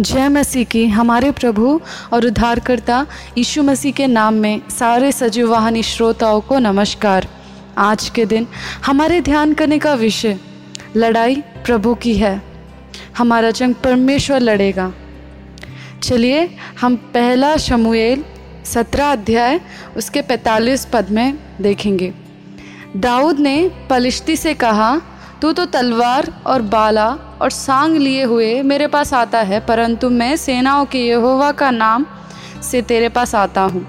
जय मसीह की, हमारे प्रभु और उद्धारकर्ता यीशु मसीह के नाम में सारे सजीव वाहनी श्रोताओं को नमस्कार। आज के दिन हमारे ध्यान करने का विषय लड़ाई प्रभु की है। हमारा जंग परमेश्वर लड़ेगा। चलिए हम पहला शमुएल सत्रह अध्याय उसके पैंतालीस पद में देखेंगे। दाऊद ने पलिश्ती से कहा, तू तो तलवार और बाला और सांग लिए हुए मेरे पास आता है, परंतु मैं सेनाओं के यहोवा का नाम से तेरे पास आता हूँ।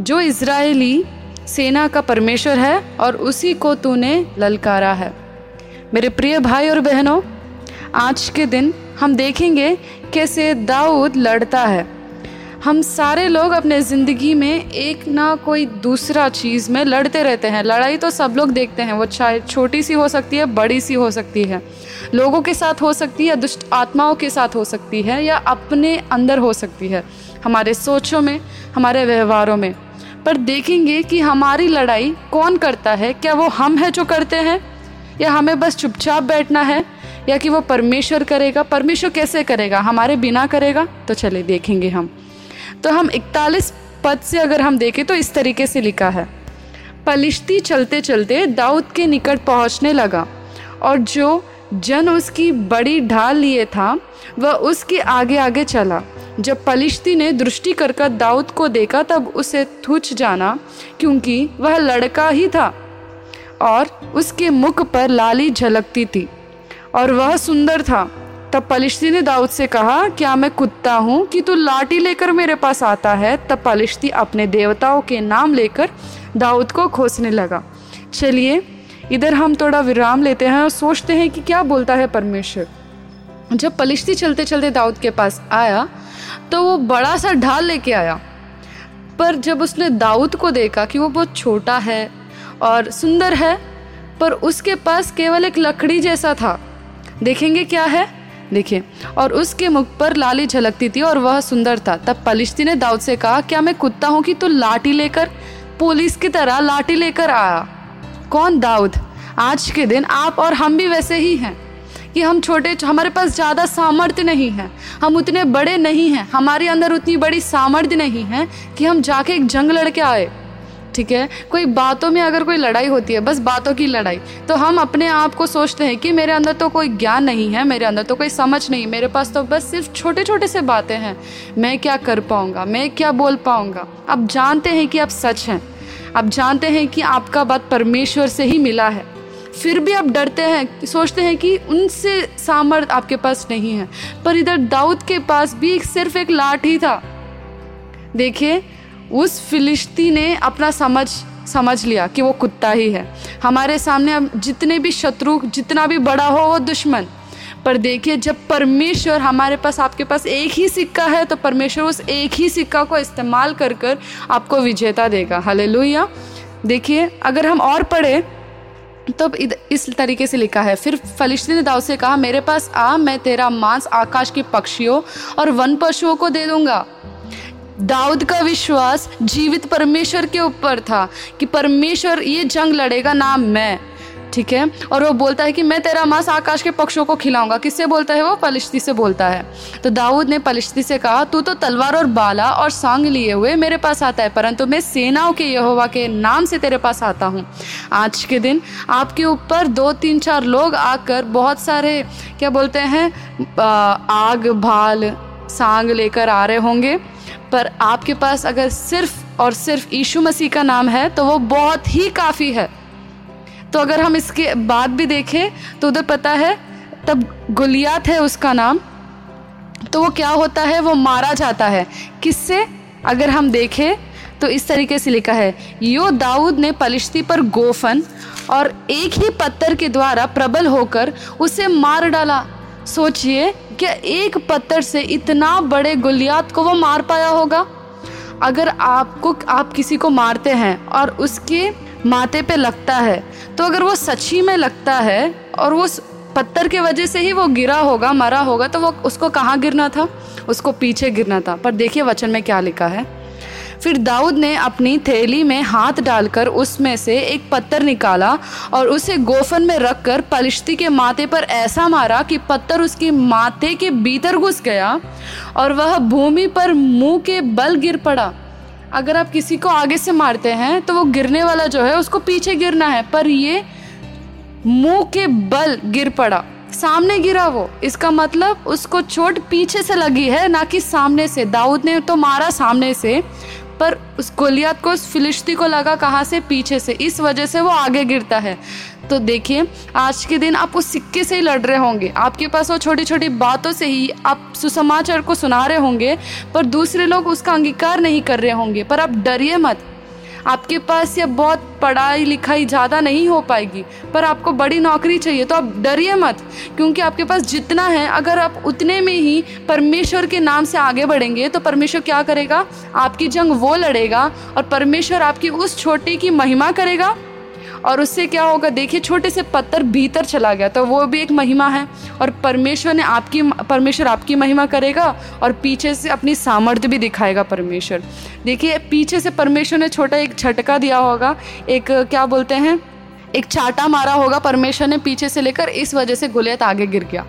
जो इसराइली सेना का परमेश्वर है और उसी को तूने ललकारा है। मेरे प्रिय भाई और बहनों, आज के दिन हम देखेंगे कैसे दाऊद लड़ता है। हम सारे लोग अपने ज़िंदगी में एक ना कोई दूसरा चीज़ में लड़ते रहते हैं। लड़ाई तो सब लोग देखते हैं। वो चाहे छोटी सी हो सकती है, बड़ी सी हो सकती है। लोगों के साथ हो सकती है, दुष्ट आत्माओं के साथ हो सकती है या अपने अंदर हो सकती है। हमारे सोचों में, हमारे व्यवहारों में। पर देखेंगे कि हमारी लड़ाई कौन करता है? क्या वो हम हैं जो करते हैं? या हमें बस चुपचाप बैठना है? या कि वो परमेश्वर करेगा? परमेश्वर कैसे करेगा? हमारे बिना करेगा? तो चले देखेंगे हम। तो हम इकतालीस पद से अगर हम देखें तो इस तरीके से लिखा है। पलिश्ती चलते चलते दाऊद के निकट पहुँचने लगा और जो जन उसकी बड़ी ढाल लिए था, वह उसके आगे आगे चला। जब पलिश्ती ने दृष्टि कर दाऊद को देखा, तब उसे थुच जाना, क्योंकि वह लड़का ही था और उसके मुख पर लाली झलकती थी और वह सुंदर था। तब पलिश्ती ने दाऊद से कहा, क्या मैं कुत्ता हूँ कि तू लाठी लेकर मेरे पास आता है? तब पलिश्ती अपने देवताओं के नाम लेकर दाऊद को खोसने लगा। चलिए, इधर हम थोड़ा विराम लेते हैं और सोचते हैं कि क्या बोलता है परमेश्वर। जब पलिश्ती चलते चलते दाऊद के पास आया तो वो बड़ा सा ढाल लेके आया। पर जब उसने दाऊद को देखा कि वो बहुत छोटा है और सुंदर है, पर उसके पास केवल एक लकड़ी जैसा था, देखेंगे क्या है? देखिए, और उसके मुख पर लाली झलकती थी और वह सुंदर था। तब पलिश्ती ने दाऊद से कहा, क्या मैं कुत्ता हूँ कि तू तो लाठी लेकर, पुलिस की तरह लाठी लेकर आया? कौन दाऊद? आज के दिन आप और हम भी वैसे ही हैं कि हम छोटे, हमारे पास ज़्यादा सामर्थ्य नहीं है। हम उतने बड़े नहीं हैं। हमारे अंदर उतनी बड़ी सामर्थ्य नहीं है कि हम जाके एक जंग लड़के आए। ठीक है? कोई बातों में अगर कोई लड़ाई होती है, बस बातों की लड़ाई तो हम अपने आप को सोचते हैं कि मेरे अंदर तो कोई ज्ञान नहीं है, मेरे अंदर तो कोई समझ नहीं, मेरे पास तो बस सिर्फ़ छोटे छोटे से बातें हैं। मैं क्या कर पाऊँगा? मैं क्या बोल पाऊँगा? आप जानते हैं कि आप सच हैं। आप जानते हैं कि आपका बात परमेश्वर से ही मिला है। फिर भी आप डरते हैं, सोचते हैं कि उनसे सामर्थ आपके पास नहीं है। पर इधर दाऊद के पास भी सिर्फ़ एक लाठी था। देखिए उस फिलिश्ती ने अपना समझ समझ लिया कि वो कुत्ता ही है। हमारे सामने अब जितने भी शत्रु, जितना भी बड़ा हो वो दुश्मन। पर देखिए, जब परमेश्वर हमारे पास, आपके पास एक ही सिक्का है तो परमेश्वर उस एक ही सिक्का को इस्तेमाल कर कर आपको विजेता देगा। हले देखिए, अगर हम और पढ़े तो इस तरीके से लिखा है, फिर फलिश्ती ने दाऊद से कहा, मेरे पास आ, मैं तेरा मांस आकाश के पक्षियों और वन पशुओं को दे दूँगा। दाऊद का विश्वास जीवित परमेश्वर के ऊपर था कि परमेश्वर, ये जंग लड़ेगा ना मैं। ठीक है? और वो बोलता है कि मैं तेरा मांस आकाश के पक्षों को खिलाऊँगा। किससे बोलता है वो? पलिश्ती से बोलता है। तो दाऊद ने पलिश्ती से कहा, तू तो तलवार और बाला और सांग लिए हुए मेरे पास आता है, परंतु मैं सेनाओं के यहोवा के नाम से तेरे पास आता हूँ। आज के दिन आपके ऊपर दो, तीन, चार लोग आकर बहुत सारे, क्या बोलते हैं आग, भाल, सांग लेकर आ रहे होंगे। पर आपके पास अगर सिर्फ़ और सिर्फ़ यीशु मसीह का नाम है तो वो बहुत ही काफ़ी है। तो अगर हम इसके बाद भी देखें तो उधर पता है, तब गुलियात है उसका नाम तो वो क्या होता है, वो मारा जाता है। किससे? अगर हम देखें तो इस तरीके से लिखा है, यो दाऊद ने पलिश्ती पर गोफन और एक ही पत्थर के द्वारा प्रबल होकर उसे मार डाला। सोचिए कि एक पत्थर से इतना बड़े गुलियात को वो मार पाया होगा? अगर आपको, आप किसी को मारते हैं और उसके माथे पे लगता है तो अगर वो सच्ची में लगता है और वो पत्थर के वजह से ही वो गिरा होगा, मरा होगा तो वो उसको कहाँ गिरना था? उसको पीछे गिरना था। पर देखिए वचन में क्या लिखा है। फिर दाऊद ने अपनी थैली में हाथ डालकर उसमें से एक पत्थर निकाला और उसे गोफन में रखकर पलिश्ती के माथे पर ऐसा मारा कि पत्थर उसके माथे के भीतर घुस गया और वह भूमि पर मुँह के बल गिर पड़ा। अगर आप किसी को आगे से मारते हैं तो वो गिरने वाला जो है, उसको पीछे गिरना है, पर ये मुँह के बल गिर पड़ा। सामने गिरा वो। इसका मतलब उसको चोट पीछे से लगी है, ना कि सामने से। दाऊद ने तो मारा सामने से। पर उस गोलियात को, उस फिलिश्ती को लगा कहाँ से? पीछे से। इस वजह से वो आगे गिरता है। तो देखिए, आज के दिन आप उस सिक्के से ही लड़ रहे होंगे। आपके पास वो छोटी छोटी बातों से ही आप सुसमाचार को सुना रहे होंगे, पर दूसरे लोग उसका अंगीकार नहीं कर रहे होंगे। पर आप डरिए मत। आपके पास ये बहुत पढ़ाई लिखाई ज़्यादा नहीं हो पाएगी, पर आपको बड़ी नौकरी चाहिए तो आप डरिए मत, क्योंकि आपके पास जितना है, अगर आप उतने में ही परमेश्वर के नाम से आगे बढ़ेंगे तो परमेश्वर क्या करेगा? आपकी जंग वो लड़ेगा, और परमेश्वर आपकी उस छोटे की महिमा करेगा और उससे क्या होगा, देखिए, छोटे से पत्थर भीतर चला गया तो वो भी एक महिमा है। और परमेश्वर ने आपकी, परमेश्वर आपकी महिमा करेगा और पीछे से अपनी सामर्थ्य भी दिखाएगा परमेश्वर। देखिए, पीछे से परमेश्वर ने छोटा एक झटका दिया होगा, एक, क्या बोलते हैं, एक चाटा मारा होगा परमेश्वर ने पीछे से लेकर, इस वजह से गुलियत आगे गिर गया।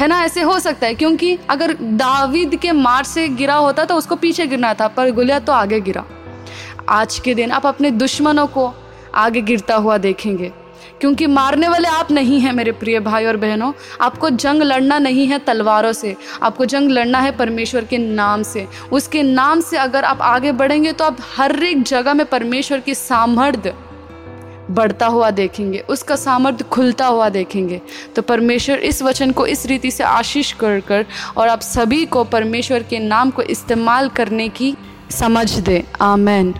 है ना, ऐसे हो सकता है, क्योंकि अगर दाविद के मार से गिरा होता तो उसको पीछे गिरना था, पर गुलियत तो आगे गिरा। आज के दिन आप अपने दुश्मनों को आगे गिरता हुआ देखेंगे। क्योंकि मारने वाले आप नहीं हैं मेरे प्रिय भाई और बहनों। आपको जंग लड़ना नहीं है तलवारों से। आपको जंग लड़ना है परमेश्वर के नाम से। उसके नाम से अगर आप आगे बढ़ेंगे तो आप हर एक जगह में परमेश्वर की सामर्थ्य बढ़ता हुआ देखेंगे। उसका सामर्थ्य खुलता हुआ देखेंगे। तो परमेश्वर इस वचन को इस रीति से आशीष कर कर और आप सभी को परमेश्वर के नाम को इस्तेमाल करने की समझ दे। आमेन।